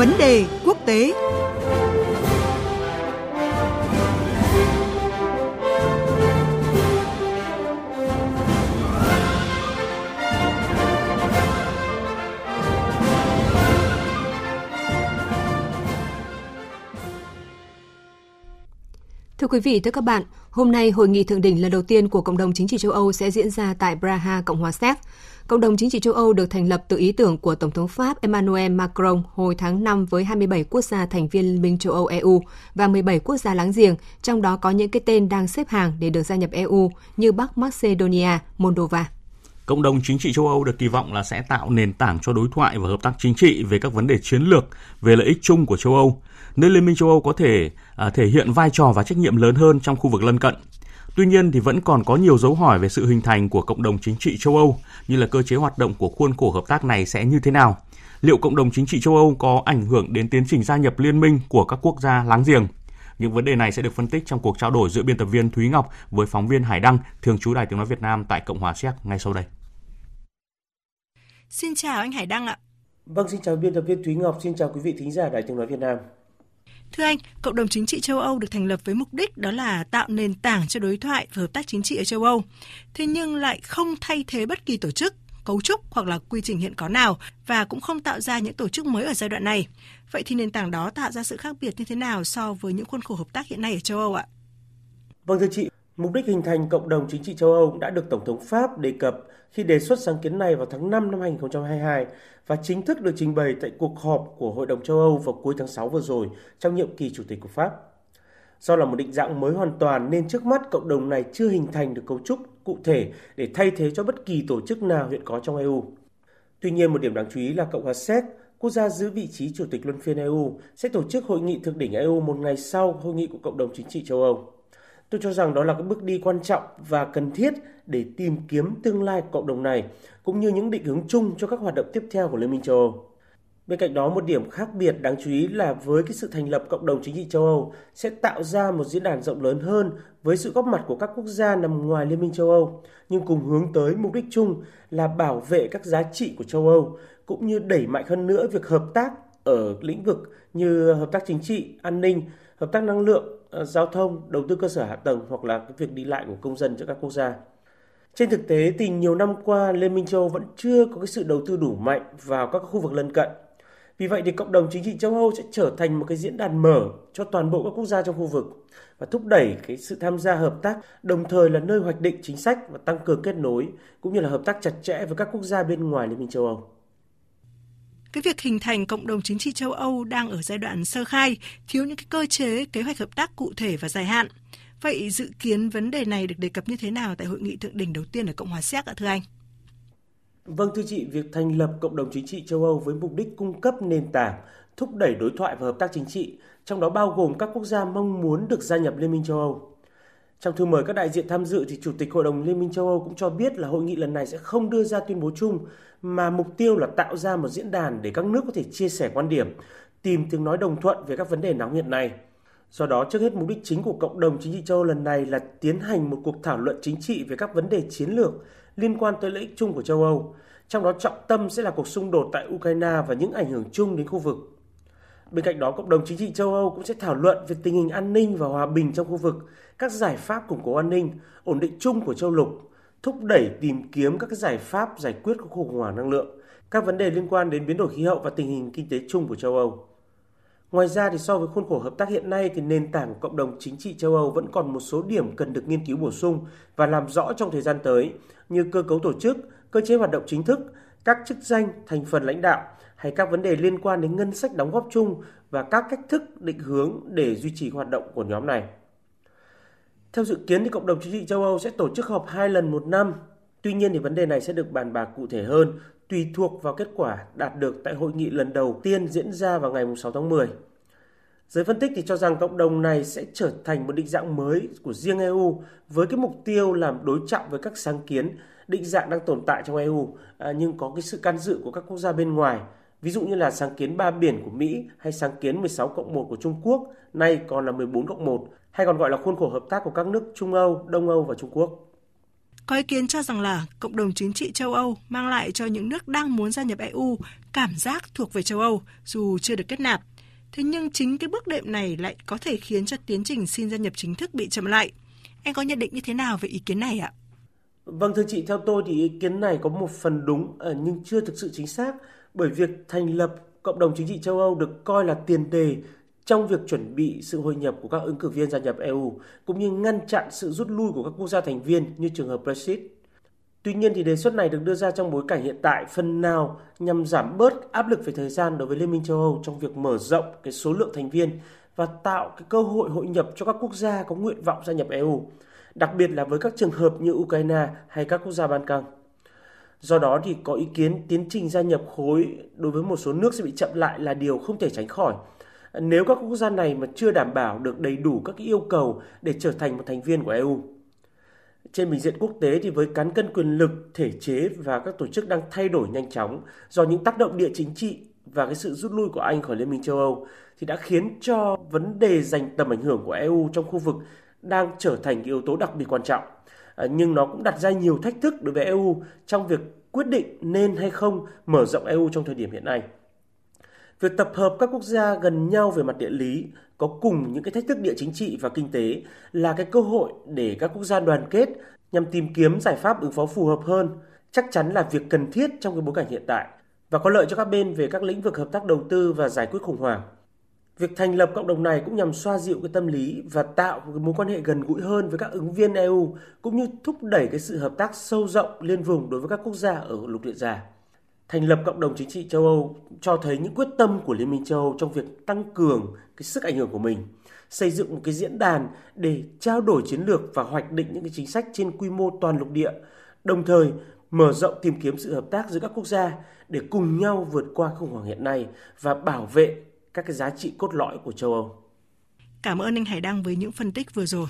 Vấn đề quốc tế Thưa quý vị, thưa các bạn, hôm nay hội nghị thượng đỉnh lần đầu tiên của Cộng đồng Chính trị châu Âu sẽ diễn ra tại Praha, Cộng hòa Séc. Cộng đồng Chính trị châu Âu được thành lập từ ý tưởng của Tổng thống Pháp Emmanuel Macron hồi tháng 5 với 27 quốc gia thành viên Liên minh châu Âu EU và 17 quốc gia láng giềng, trong đó có những cái tên đang xếp hàng để được gia nhập EU như Bắc Macedonia, Moldova. Cộng đồng chính trị châu Âu được kỳ vọng là sẽ tạo nền tảng cho đối thoại và hợp tác chính trị về các vấn đề chiến lược, về lợi ích chung của châu Âu, nơi Liên minh châu Âu có thể à, thể hiện vai trò và trách nhiệm lớn hơn trong khu vực lân cận. Tuy nhiên thì vẫn còn có nhiều dấu hỏi về sự hình thành của cộng đồng chính trị châu Âu, như là cơ chế hoạt động của khuôn khổ hợp tác này sẽ như thế nào. Liệu cộng đồng chính trị châu Âu có ảnh hưởng đến tiến trình gia nhập liên minh của các quốc gia láng giềng? Những vấn đề này sẽ được phân tích trong cuộc trao đổi giữa biên tập viên Thúy Ngọc với phóng viên Hải Đăng, thường trú Đài Tiếng Nói Việt Nam tại Cộng hòa Séc ngay sau đây. Xin chào anh Hải Đăng ạ. Vâng, xin chào biên tập viên Thúy Ngọc, xin chào quý vị thính giả Đài Tiếng Nói Việt Nam. Thưa anh, cộng đồng chính trị châu Âu được thành lập với mục đích đó là tạo nền tảng cho đối thoại và hợp tác chính trị ở châu Âu. Thế nhưng lại không thay thế bất kỳ tổ chức, cấu trúc hoặc là quy trình hiện có nào và cũng không tạo ra những tổ chức mới ở giai đoạn này. Vậy thì nền tảng đó tạo ra sự khác biệt như thế nào so với những khuôn khổ hợp tác hiện nay ở châu Âu ạ? Vâng thưa chị, Mục đích hình thành cộng đồng chính trị châu Âu đã được Tổng thống Pháp đề cập khi đề xuất sáng kiến này vào tháng 5 năm 2022 và chính thức được trình bày tại cuộc họp của Hội đồng châu Âu vào cuối tháng 6 vừa rồi trong nhiệm kỳ chủ tịch của Pháp. Do là một định dạng mới hoàn toàn nên trước mắt cộng đồng này chưa hình thành được cấu trúc cụ thể để thay thế cho bất kỳ tổ chức nào hiện có trong EU. Tuy nhiên một điểm đáng chú ý là Cộng hòa Séc, quốc gia giữ vị trí chủ tịch luân phiên EU, sẽ tổ chức hội nghị thượng đỉnh EU một ngày sau hội nghị của cộng đồng chính trị châu Âu. Tôi cho rằng đó là cái bước đi quan trọng và cần thiết để tìm kiếm tương lai của cộng đồng này, cũng như những định hướng chung cho các hoạt động tiếp theo của Liên minh châu Âu. Bên cạnh đó, một điểm khác biệt đáng chú ý là với cái sự thành lập cộng đồng chính trị châu Âu sẽ tạo ra một diễn đàn rộng lớn hơn với sự góp mặt của các quốc gia nằm ngoài Liên minh châu Âu, nhưng cùng hướng tới mục đích chung là bảo vệ các giá trị của châu Âu, cũng như đẩy mạnh hơn nữa việc hợp tác ở lĩnh vực như hợp tác chính trị, an ninh, hợp tác năng lượng, Ờ, giao thông, đầu tư cơ sở hạ tầng hoặc là cái việc đi lại của công dân giữa các quốc gia. Trên thực tế thì nhiều năm qua Liên minh châu vẫn chưa có cái sự đầu tư đủ mạnh vào các khu vực lân cận. Vì vậy thì cộng đồng chính trị châu Âu sẽ trở thành một cái diễn đàn mở cho toàn bộ các quốc gia trong khu vực và thúc đẩy cái sự tham gia hợp tác, đồng thời là nơi hoạch định chính sách và tăng cường kết nối cũng như là hợp tác chặt chẽ với các quốc gia bên ngoài Liên minh châu Âu. Cái việc hình thành cộng đồng chính trị châu Âu đang ở giai đoạn sơ khai, thiếu những cái cơ chế, kế hoạch hợp tác cụ thể và dài hạn. Vậy dự kiến vấn đề này được đề cập như thế nào tại hội nghị thượng đỉnh đầu tiên ở Cộng hòa Séc ạ thưa anh? Vâng thưa chị, việc thành lập cộng đồng chính trị châu Âu với mục đích cung cấp nền tảng, thúc đẩy đối thoại và hợp tác chính trị, trong đó bao gồm các quốc gia mong muốn được gia nhập Liên minh châu Âu. Trong thư mời các đại diện tham dự thì Chủ tịch Hội đồng Liên minh châu Âu cũng cho biết là hội nghị lần này sẽ không đưa ra tuyên bố chung mà mục tiêu là tạo ra một diễn đàn để các nước có thể chia sẻ quan điểm, tìm tiếng nói đồng thuận về các vấn đề nóng hiện nay. Do đó, trước hết mục đích chính của cộng đồng chính trị châu Âu lần này là tiến hành một cuộc thảo luận chính trị về các vấn đề chiến lược liên quan tới lợi ích chung của châu Âu. Trong đó trọng tâm sẽ là cuộc xung đột tại Ukraine và những ảnh hưởng chung đến khu vực. Bên cạnh đó, cộng đồng chính trị châu Âu cũng sẽ thảo luận về tình hình an ninh và hòa bình trong khu vực, các giải pháp củng cố an ninh, ổn định chung của châu lục, thúc đẩy tìm kiếm các giải pháp giải quyết các khủng hoảng năng lượng, các vấn đề liên quan đến biến đổi khí hậu và tình hình kinh tế chung của châu Âu. Ngoài ra thì so với khuôn khổ hợp tác hiện nay thì nền tảng của cộng đồng chính trị châu Âu vẫn còn một số điểm cần được nghiên cứu bổ sung và làm rõ trong thời gian tới như cơ cấu tổ chức, cơ chế hoạt động chính thức, các chức danh, thành phần lãnh đạo hay các vấn đề liên quan đến ngân sách đóng góp chung và các cách thức định hướng để duy trì hoạt động của nhóm này. Theo dự kiến thì cộng đồng chính trị châu Âu sẽ tổ chức họp hai lần một năm. Tuy nhiên thì vấn đề này sẽ được bàn bạc cụ thể hơn, tùy thuộc vào kết quả đạt được tại hội nghị lần đầu tiên diễn ra vào ngày 6 tháng 10. Giới phân tích thì cho rằng cộng đồng này sẽ trở thành một định dạng mới của riêng EU với cái mục tiêu làm đối trọng với các sáng kiến định dạng đang tồn tại trong EU à, nhưng có cái sự can dự của các quốc gia bên ngoài. Ví dụ như là sáng kiến ba biển của Mỹ hay sáng kiến 16 cộng 1 của Trung Quốc, nay còn là 14 cộng 1, hay còn gọi là khuôn khổ hợp tác của các nước Trung Âu, Đông Âu và Trung Quốc. Có ý kiến cho rằng là cộng đồng chính trị châu Âu mang lại cho những nước đang muốn gia nhập EU cảm giác thuộc về châu Âu dù chưa được kết nạp. Thế nhưng chính cái bước đệm này lại có thể khiến cho tiến trình xin gia nhập chính thức bị chậm lại. Anh có nhận định như thế nào về ý kiến này ạ? Vâng thưa chị, theo tôi thì ý kiến này có một phần đúng ờ, nhưng chưa thực sự chính xác bởi việc thành lập cộng đồng chính trị châu Âu được coi là tiền đề trong việc chuẩn bị sự hội nhập của các ứng cử viên gia nhập EU cũng như ngăn chặn sự rút lui của các quốc gia thành viên như trường hợp Brexit. Tuy nhiên thì đề xuất này được đưa ra trong bối cảnh hiện tại phần nào nhằm giảm bớt áp lực về thời gian đối với Liên minh châu Âu trong việc mở rộng cái số lượng thành viên và tạo cái cơ hội hội nhập cho các quốc gia có nguyện vọng gia nhập EU, đặc biệt là với các trường hợp như Ukraine hay các quốc gia Ban Căng. Do đó thì có ý kiến tiến trình gia nhập khối đối với một số nước sẽ bị chậm lại là điều không thể tránh khỏi. Nếu các quốc gia này mà chưa đảm bảo được đầy đủ các yêu cầu để trở thành một thành viên của EU. Trên bình diện quốc tế thì với cán cân quyền lực, thể chế và các tổ chức đang thay đổi nhanh chóng do những tác động địa chính trị và cái sự rút lui của Anh khỏi Liên minh châu Âu thì đã khiến cho vấn đề giành tầm ảnh hưởng của EU trong khu vực đang trở thành yếu tố đặc biệt quan trọng. Ờ, nhưng nó cũng đặt ra nhiều thách thức đối với EU trong việc quyết định nên hay không mở rộng EU trong thời điểm hiện nay. Việc tập hợp các quốc gia gần nhau về mặt địa lý có cùng những cái thách thức địa chính trị và kinh tế là cái cơ hội để các quốc gia đoàn kết nhằm tìm kiếm giải pháp ứng phó phù hợp hơn, chắc chắn là việc cần thiết trong cái bối cảnh hiện tại và có lợi cho các bên về các lĩnh vực hợp tác đầu tư và giải quyết khủng hoảng. Việc thành lập cộng đồng này cũng nhằm xoa dịu cái tâm lý và tạo một mối quan hệ gần gũi hơn với các ứng viên EU cũng như thúc đẩy cái sự hợp tác sâu rộng liên vùng đối với các quốc gia ở lục địa già. Thành lập cộng đồng chính trị châu Âu cho thấy những quyết tâm của Liên minh châu Âu trong việc tăng cường cái sức ảnh hưởng của mình, xây dựng một cái diễn đàn để trao đổi chiến lược và hoạch định những cái chính sách trên quy mô toàn lục địa, đồng thời mở rộng tìm kiếm sự hợp tác giữa các quốc gia để cùng nhau vượt qua khủng hoảng hiện nay và bảo vệ các cái giá trị cốt lõi của châu Âu. Cảm ơn anh Hải Đăng với những phân tích vừa rồi.